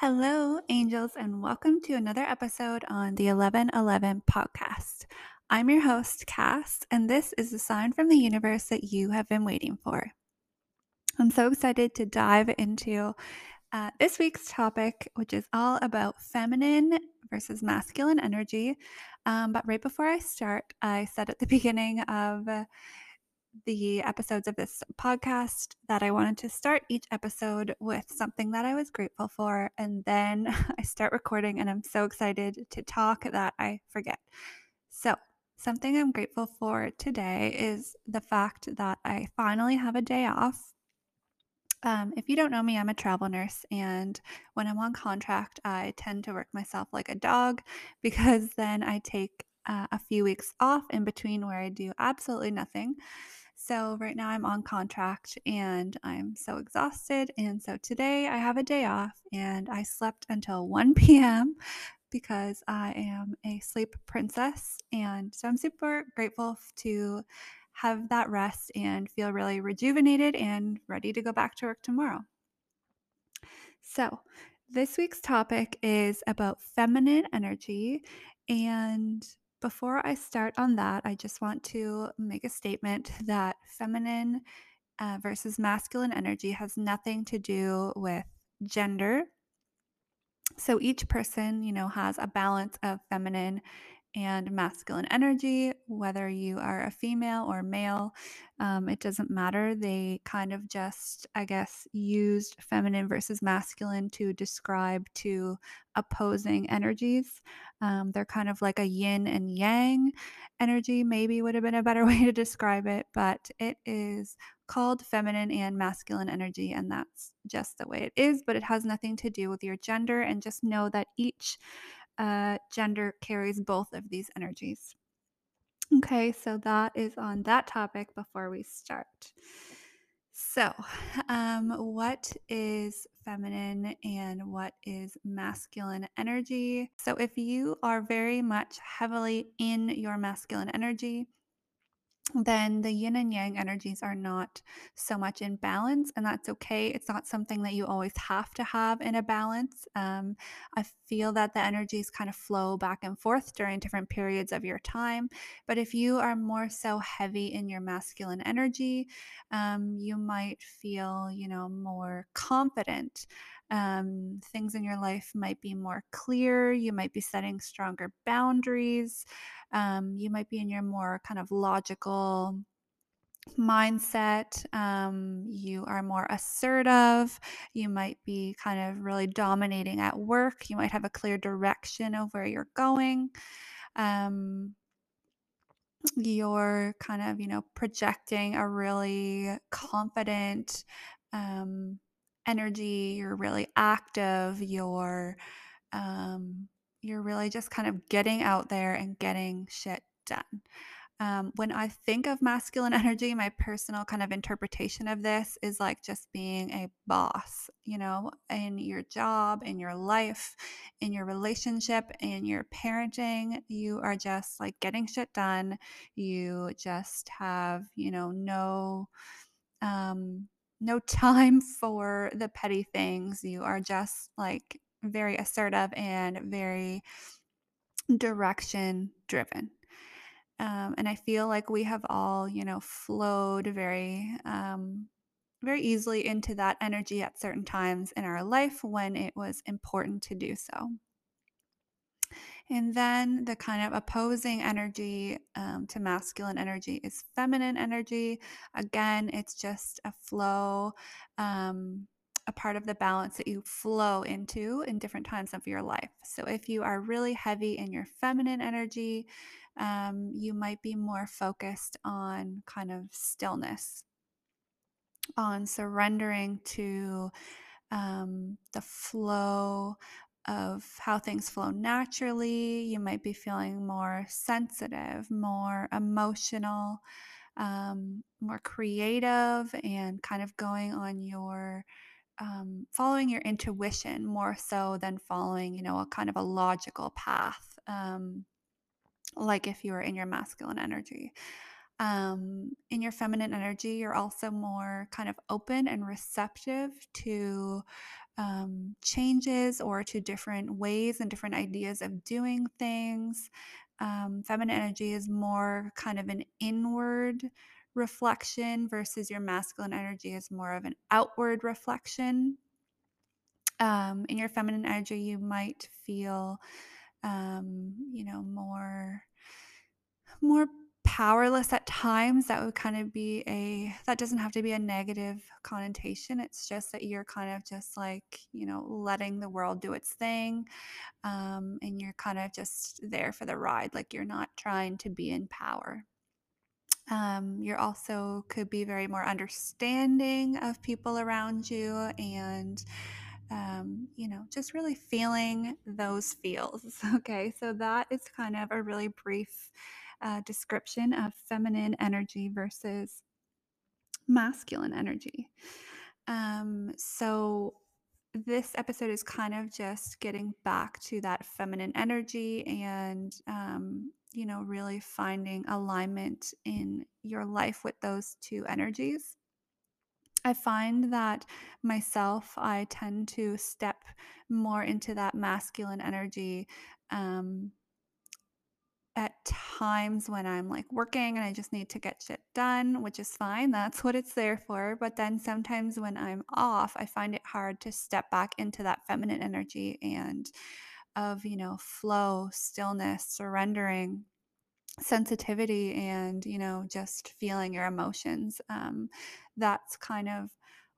Hello, angels, and welcome to another episode on the 1111 podcast. I'm your host, Kas, and this is the sign from the universe that you have been waiting for. I'm so excited to dive into uh, this week's topic, which is all about feminine versus masculine energy. Um, but right before I start, I said at the beginning of the episodes of this podcast that I wanted to start each episode with something that I was grateful for. And then I start recording, and I'm so excited to talk that I forget. So, something I'm grateful for today is the fact that I finally have a day off. Um, if you don't know me, I'm a travel nurse, and when I'm on contract, I tend to work myself like a dog because then I take uh, a few weeks off in between where I do absolutely nothing. So, right now I'm on contract and I'm so exhausted. And so, today I have a day off and I slept until 1 p.m. because I am a sleep princess. And so, I'm super grateful to have that rest and feel really rejuvenated and ready to go back to work tomorrow. So, this week's topic is about feminine energy and before I start on that, I just want to make a statement that feminine uh, versus masculine energy has nothing to do with gender. So each person, you know, has a balance of feminine and masculine energy, whether you are a female or male, um, it doesn't matter. They kind of just, I guess, used feminine versus masculine to describe two opposing energies. Um, they're kind of like a yin and yang energy, maybe would have been a better way to describe it, but it is called feminine and masculine energy, and that's just the way it is. But it has nothing to do with your gender, and just know that each uh, gender carries both of these energies. Okay, so that is on that topic before we start. So, um, what is feminine and what is masculine energy? So, if you are very much heavily in your masculine energy, then the yin and yang energies are not so much in balance, and that's okay. It's not something that you always have to have in a balance. Um, I feel that the energies kind of flow back and forth during different periods of your time. But if you are more so heavy in your masculine energy, um, you might feel, you know, more confident. Um, things in your life might be more clear. You might be setting stronger boundaries. Um, you might be in your more kind of logical mindset. Um, you are more assertive. You might be kind of really dominating at work. You might have a clear direction of where you're going. Um, you're kind of, you know, projecting a really confident um, energy. You're really active. You're um, you're really just kind of getting out there and getting shit done. Um, when I think of masculine energy, my personal kind of interpretation of this is like just being a boss, you know, in your job, in your life, in your relationship, in your parenting. You are just like getting shit done. You just have, you know, no, um, no time for the petty things. You are just like very assertive and very direction driven. Um, and I feel like we have all, you know, flowed very, um, very easily into that energy at certain times in our life when it was important to do so. And then the kind of opposing energy um, to masculine energy is feminine energy. Again, it's just a flow. Um, a part of the balance that you flow into in different times of your life. So, if you are really heavy in your feminine energy, um, you might be more focused on kind of stillness, on surrendering to um, the flow of how things flow naturally. You might be feeling more sensitive, more emotional, um, more creative, and kind of going on your um, following your intuition more so than following, you know, a kind of a logical path, um, like if you were in your masculine energy. Um, in your feminine energy, you're also more kind of open and receptive to um, changes or to different ways and different ideas of doing things. Um, feminine energy is more kind of an inward reflection versus your masculine energy is more of an outward reflection. Um, in your feminine energy, you might feel, um, you know, more more powerless at times. That would kind of be a that doesn't have to be a negative connotation. It's just that you're kind of just like you know letting the world do its thing um, and you're kind of just there for the ride. Like you're not trying to be in power um, you're also could be very more understanding of people around you and um, you know just really feeling those feels okay so that is kind of a really brief uh, description of feminine energy versus masculine energy. Um, so, this episode is kind of just getting back to that feminine energy and, um, you know, really finding alignment in your life with those two energies. I find that myself, I tend to step more into that masculine energy um, at times when I'm like working and I just need to get shit done, which is fine. That's what it's there for. But then sometimes when I'm off, I find it hard to step back into that feminine energy and of, you know, flow, stillness, surrendering, sensitivity, and, you know, just feeling your emotions. Um, that's kind of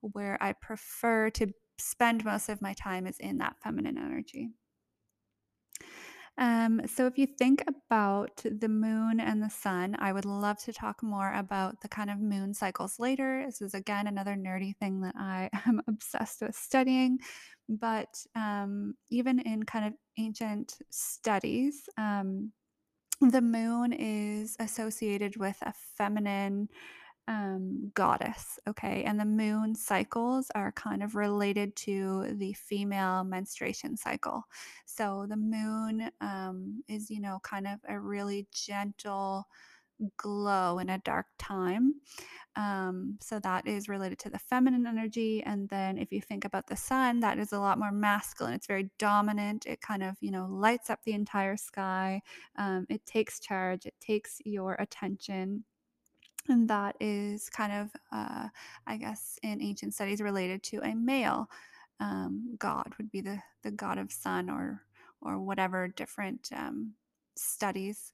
where I prefer to spend most of my time is in that feminine energy. Um, so, if you think about the moon and the sun, I would love to talk more about the kind of moon cycles later. This is again another nerdy thing that I am obsessed with studying. But um, even in kind of ancient studies, um, the moon is associated with a feminine um, goddess. Okay. And the moon cycles are kind of related to the female menstruation cycle. So the moon um, is, you know, kind of a really gentle glow in a dark time. Um, so that is related to the feminine energy. And then if you think about the sun, that is a lot more masculine. It's very dominant. It kind of, you know, lights up the entire sky. Um, it takes charge, it takes your attention and that is kind of, uh, I guess, in ancient studies related to a male um, god would be the the god of sun or or whatever different um, studies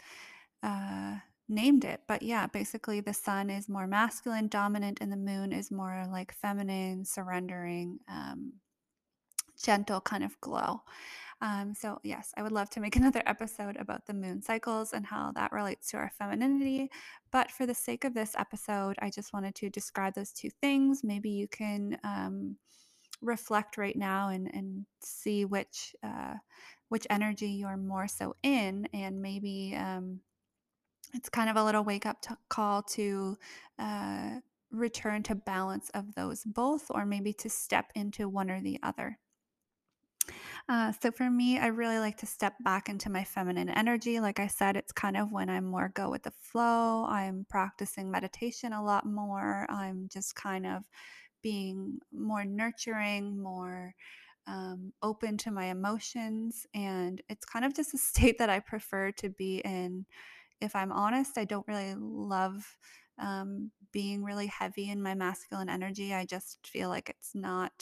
uh, named it. But yeah, basically the sun is more masculine, dominant, and the moon is more like feminine, surrendering, um, gentle kind of glow. Um, so, yes, I would love to make another episode about the moon cycles and how that relates to our femininity. But for the sake of this episode, I just wanted to describe those two things. Maybe you can um, reflect right now and, and see which uh, which energy you're more so in, and maybe um, it's kind of a little wake up call to uh, return to balance of those both, or maybe to step into one or the other. Uh, so for me, I really like to step back into my feminine energy. Like I said, it's kind of when I'm more go with the flow. I'm practicing meditation a lot more. I'm just kind of being more nurturing, more um, open to my emotions. And it's kind of just a state that I prefer to be in. If I'm honest, I don't really love um, being really heavy in my masculine energy. I just feel like it's not.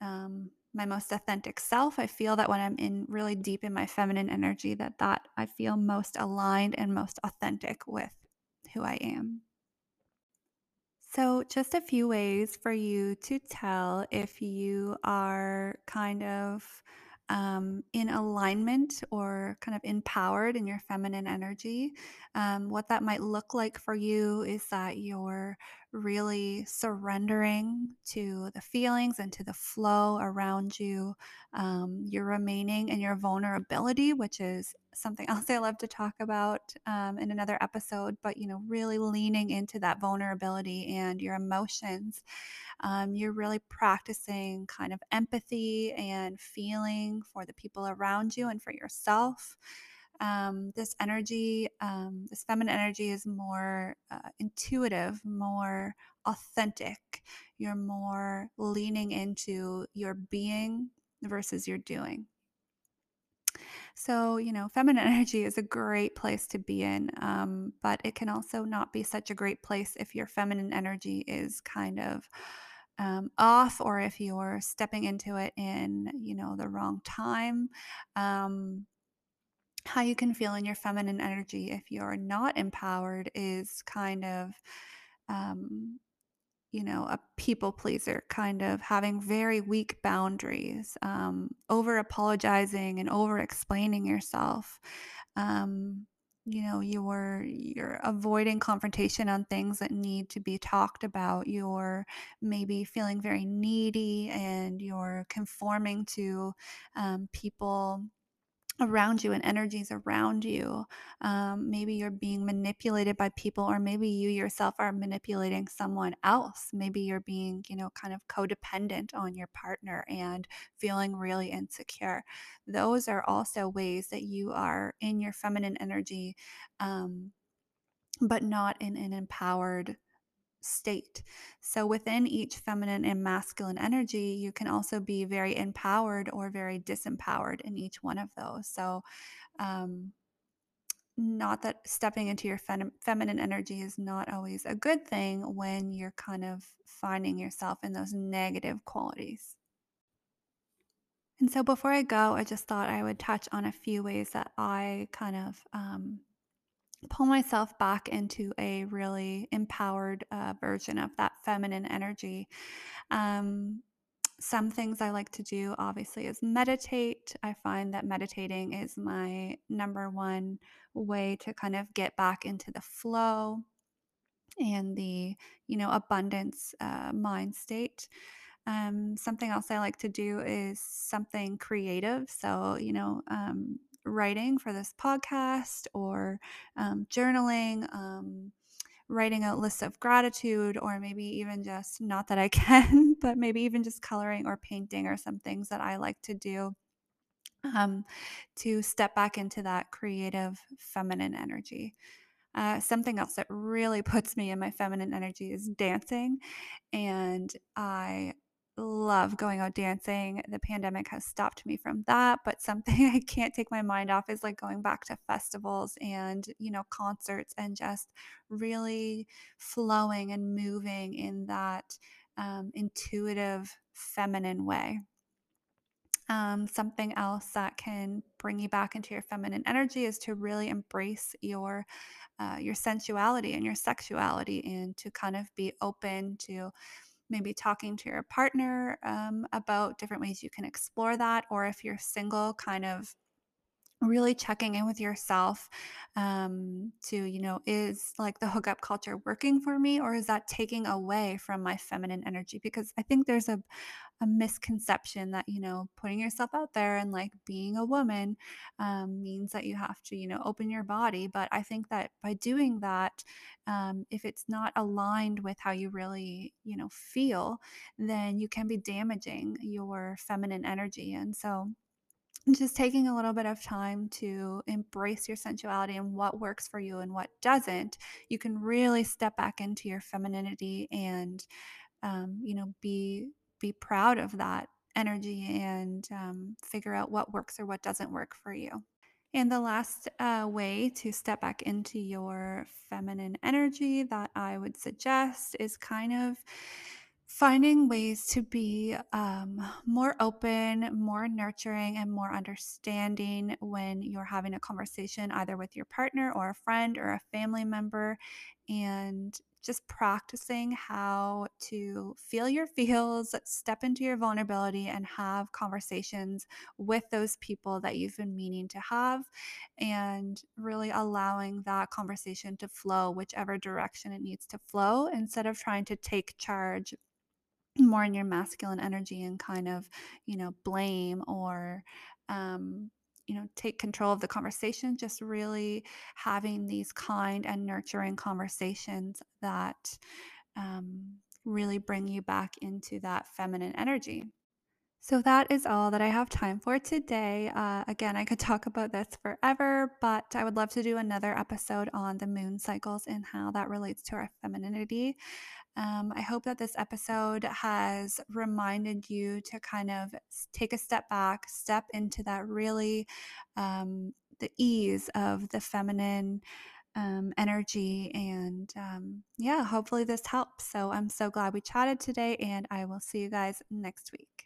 Um, my most authentic self. I feel that when I'm in really deep in my feminine energy that that I feel most aligned and most authentic with who I am. So, just a few ways for you to tell if you are kind of um, in alignment or kind of empowered in your feminine energy. Um, what that might look like for you is that you're really surrendering to the feelings and to the flow around you. Um, you're remaining in your vulnerability, which is something else I love to talk about um, in another episode, but you know, really leaning into that vulnerability and your emotions um, you're really practicing kind of empathy and feeling for the people around you and for yourself. Um, this energy, um, this feminine energy is more uh, intuitive, more authentic. You're more leaning into your being versus your doing. So, you know, feminine energy is a great place to be in, um, but it can also not be such a great place if your feminine energy is kind of um, off or if you're stepping into it in, you know, the wrong time. Um, how you can feel in your feminine energy if you're not empowered is kind of um, you know, a people pleaser, kind of having very weak boundaries, um, over apologizing and over explaining yourself. Um, you know, you're you're avoiding confrontation on things that need to be talked about. You're maybe feeling very needy and you're conforming to um, people around you and energies around you. Um, maybe you're being manipulated by people, or maybe you yourself are manipulating someone else. Maybe you're being, you know, kind of codependent on your partner and feeling really insecure. Those are also ways that you are in your feminine energy, um, but not in an empowered state. So within each feminine and masculine energy, you can also be very empowered or very disempowered in each one of those. So, um, not that stepping into your fem- feminine energy is not always a good thing when you're kind of finding yourself in those negative qualities. And so, before I go, I just thought I would touch on a few ways that I kind of um, pull myself back into a really empowered uh, version of that feminine energy. Um, some things I like to do, obviously, is meditate. I find that meditating is my number one way to kind of get back into the flow and the, you know, abundance uh, mind state. Um, something else I like to do is something creative. So, you know, um, writing for this podcast or um, journaling, um, writing a list of gratitude, or maybe even just not that I can, but maybe even just coloring or painting or some things that I like to do um, to step back into that creative feminine energy. Uh, something else that really puts me in my feminine energy is dancing. And I love going out dancing. The pandemic has stopped me from that, but something I can't take my mind off is like going back to festivals and, you know, concerts and just really flowing and moving in that um, intuitive feminine way. Um, something else that can bring you back into your feminine energy is to really embrace your uh, your sensuality and your sexuality, and to kind of be open to maybe talking to your partner um, about different ways you can explore that, or if you're single, kind of really checking in with yourself um, to you know is like the hookup culture working for me or is that taking away from my feminine energy? Because i think there's a, a misconception that you know putting yourself out there and like being a woman um, means that you have to you know open your body but i think that by doing that um, if it's not aligned with how you really you know feel then you can be damaging your feminine energy and so just taking a little bit of time to embrace your sensuality and what works for you and what doesn't, you can really step back into your femininity and, um, you know, be be proud of that energy and um, figure out what works or what doesn't work for you. And the last uh, way to step back into your feminine energy that I would suggest is kind of Finding ways to be um, more open, more nurturing, and more understanding when you're having a conversation, either with your partner or a friend or a family member, and just practicing how to feel your feels, step into your vulnerability, and have conversations with those people that you've been meaning to have, and really allowing that conversation to flow whichever direction it needs to flow instead of trying to take charge more in your masculine energy and kind of, you know, blame or, um, you know, take control of the conversation, just really having these kind and nurturing conversations that um, really bring you back into that feminine energy. So that is all that I have time for today. Uh, again, I could talk about this forever, but I would love to do another episode on the moon cycles and how that relates to our femininity. Um, I hope that this episode has reminded you to kind of take a step back, step into that really um, the ease of the feminine um, energy. And um, yeah, hopefully this helps. So I'm so glad we chatted today, and I will see you guys next week.